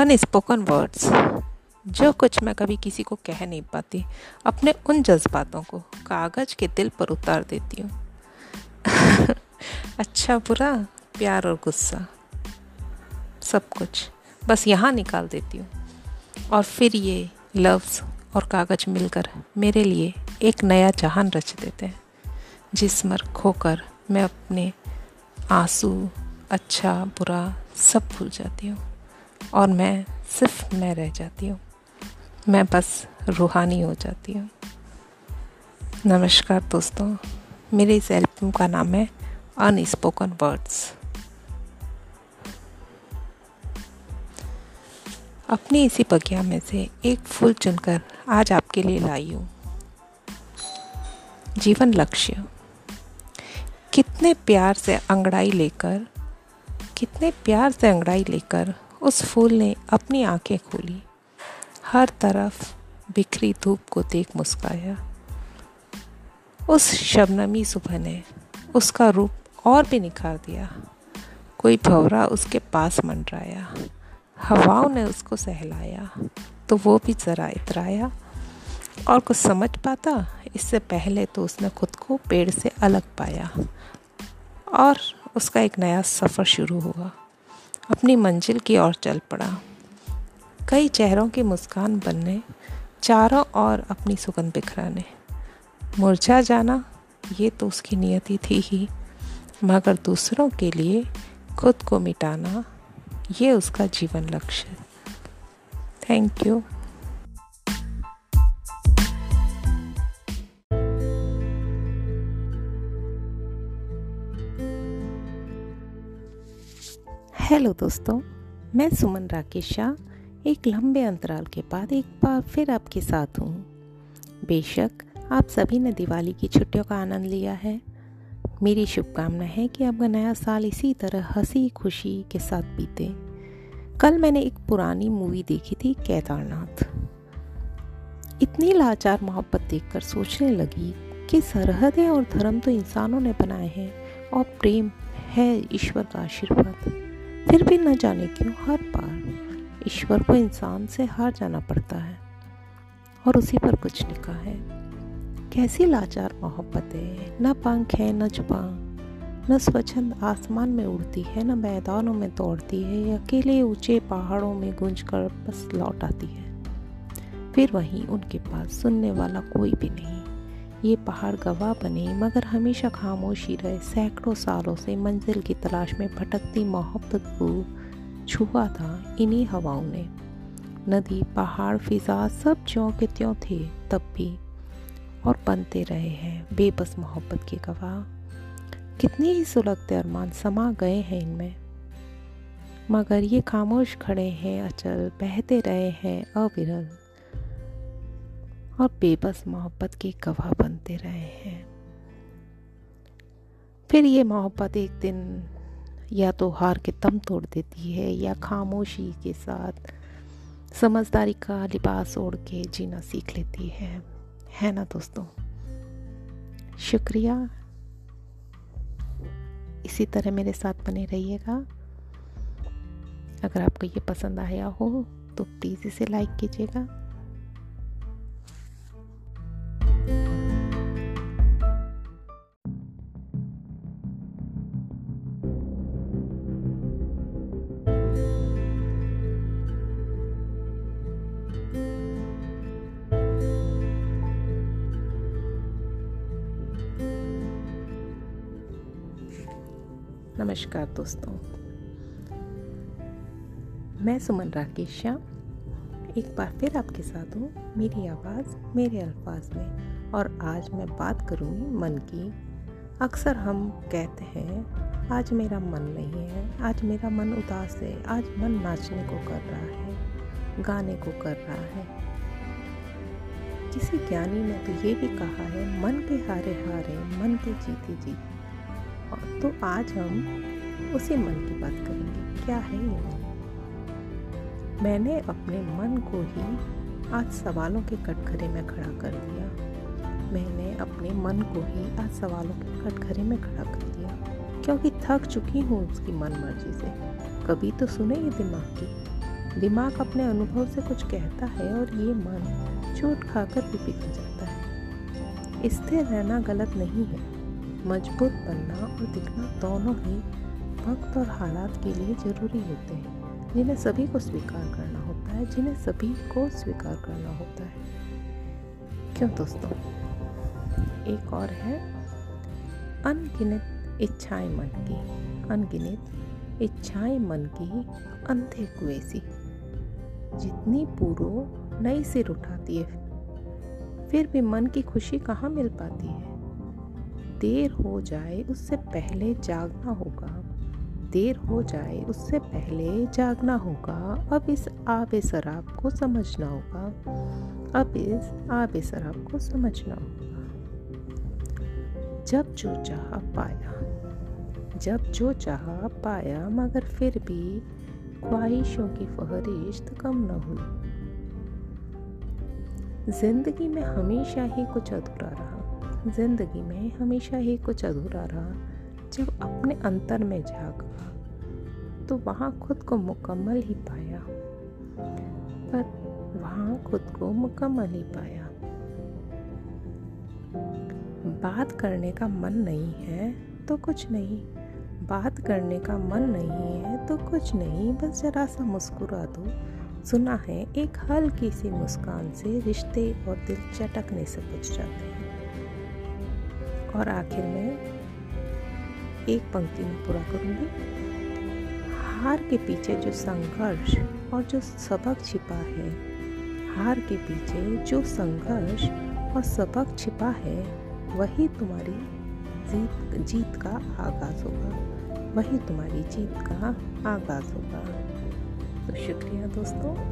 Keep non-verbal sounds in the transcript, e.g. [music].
Unspoken words जो कुछ मैं कभी किसी को कह नहीं पाती, अपने उन जज्बातों को कागज़ के दिल पर उतार देती हूँ। [laughs] अच्छा बुरा, प्यार और गुस्सा, सब कुछ। बस यहाँ निकाल देती हूँ। और फिर ये लफ्ज़ और कागज़ मिलकर मेरे लिए एक नया जहान रच देते हैं, जिस मर खोकर मैं अपने आँसू अच्छा बुरा, सब भूल जाती हूँ। और मैं सिर्फ़ मैं रह जाती हूँ। मैं बस रूहानी हो जाती हूँ। नमस्कार दोस्तों, मेरे इस एल्बम का नाम है अनस्पोकन वर्ड्स अपनी इसी बगिया में से एक फूल चुनकर आज आपके लिए लाई हूँ। जीवन लक्ष्य। कितने प्यार से अंगड़ाई लेकर, कितने प्यार से अंगड़ाई लेकर उस फूल ने अपनी आँखें खोली। हर तरफ़ बिखरी धूप को देख मुस्काया उस शबनमी सुबह ने उसका रूप और भी निखार दिया। कोई भवरा उसके पास मंडराया। हवाओं ने उसको सहलाया। तो वो भी ज़रा इतराया। और कुछ समझ पाता? इससे पहले तो उसने खुद को पेड़ से अलग पाया। और उसका एक नया सफ़र शुरू हुआ अपनी मंजिल की ओर चल पड़ा। कई चेहरों की मुस्कान बनने, चारों ओर अपनी सुगंध बिखराने। मुरझा जाना, ये तो उसकी नियति थी ही, मगर दूसरों के लिए खुद को मिटाना, ये उसका जीवन लक्ष्य। थैंक यू हेलो दोस्तों, मैं सुमन राकेश शाह, एक लंबे अंतराल के बाद एक बार फिर आपके साथ हूँ। बेशक आप सभी ने दिवाली की छुट्टियों का आनंद लिया है। मेरी शुभकामना है कि आपका नया साल इसी तरह हँसी, खुशी के साथ बीते। कल मैंने एक पुरानी मूवी देखी थी, केदारनाथ। इतनी लाचार मोहब्बत देखकर सोचने लगी कि सरहदें और धर्म तो इंसानों ने बनाए हैं और प्रेम है ईश्वर का आशीर्वाद। फिर भी न जाने क्यों हर बार ईश्वर को इंसान से हार जाना पड़ता है और उसी पर कुछ लिखा है, कैसी लाचार मोहब्बत है न पंख है, न जुबा न स्वच्छंद आसमान में उड़ती है, न मैदानों में दौड़ती है अकेले ऊँचे पहाड़ों में गूंज कर बस लौट आती है। फिर वहीं उनके पास सुनने वाला कोई भी नहीं ये पहाड़ गवाह बने, मगर हमेशा खामोशी रहे। सैकड़ों सालों से मंजिल की तलाश में भटकती मोहब्बत को छुआ था इन्हीं हवाओं ने। नदी, पहाड़, फिजा सब ज्यों के त्यों थे, तब भी और बनते रहे हैं बेबस मोहब्बत के गवाह। कितने ही सुलगते अरमान समा गए हैं इनमें। मगर ये खामोश खड़े हैं, अचल बहते रहे हैं अविरल। और बेबस मोहब्बत के गवाह बनते रहे हैं। फिर ये मोहब्बत एक दिन या तो हार के दम तोड़ देती है या खामोशी के साथ समझदारी का लिबास ओढ़ के जीना सीख लेती है। है ना दोस्तों? शुक्रिया। इसी तरह मेरे साथ बने रहिएगा। अगर आपको ये पसंद आया हो तो प्लीज़ इसे लाइक कीजिएगा। नमस्कार दोस्तों। मैं सुमन राकेश श्याम एक बार फिर आपके साथ हूँ मेरी आवाज़, मेरे अल्फाज में। और आज मैं बात करूँगी मन की। अक्सर हम कहते हैं, आज मेरा मन नहीं है, आज मेरा मन उदास है, आज मन नाचने को कर रहा है, गाने को कर रहा है। किसी ज्ञानी ने तो ये भी कहा है, मन के हारे हारे, मन के जीते जीते। तो आज हम उसी मन की बात करेंगे। क्या है ये मन? मैंने अपने मन को ही आज सवालों के कटघरे में खड़ा कर दिया। मैंने अपने मन को ही आज सवालों के कटघरे में खड़ा कर दिया। क्योंकि थक चुकी हूँ उसकी मन मर्ज़ी से। कभी तो सुने ये दिमाग की। दिमाग अपने अनुभव से कुछ कहता है और ये मन चोट खाकर भी पिघल जाता है। स्थिर रहना गलत नहीं है। मज़बूत बनना और दिखना दोनों ही वक्त और हालात के लिए ज़रूरी होते हैं। जिन्हें सभी को स्वीकार करना होता है, जिन्हें सभी को स्वीकार करना होता है। क्यों दोस्तों? एक और है, अनगिनत इच्छाएँ मन की। अनगिनत इच्छाएँ मन की अंधे कुएँ सी। जितनी पूरो नई सिर उठाती है, फिर भी मन की खुशी कहाँ मिल पाती है? देर हो जाए उससे पहले जागना होगा। देर हो जाए उससे पहले जागना होगा। अब इस आब शराब को समझना होगा। अब इस आब शराब को समझना होगा। जब जो चाह पाया, जब जो चाह पाया, मगर फिर भी ख्वाहिशों की फहरिस्त कम न हुई। ज़िंदगी में हमेशा ही कुछ अधूरा रहा। ज़िंदगी में हमेशा ही कुछ अधूरा रहा। जब अपने अंतर में झाँका तो वहाँ खुद को मुकम्मल ही पाया। पर वहाँ खुद को मुकम्मल ही पाया। बात करने का मन नहीं है तो कुछ नहीं। बात करने का मन नहीं है तो कुछ नहीं। बस ज़रा सा मुस्कुरा दो। सुना है एक हल्की सी मुस्कान से रिश्ते और दिल चटकने से बच जाते हैं। और आखिर में एक पंक्ति में पूरा करूँगी। हार के पीछे जो संघर्ष और जो सबक छिपा है, हार के पीछे जो संघर्ष और सबक छिपा है, वही तुम्हारी जीत जीत का आगाज़ होगा। वही तुम्हारी जीत का आगाज़ होगा। तो शुक्रिया दोस्तों।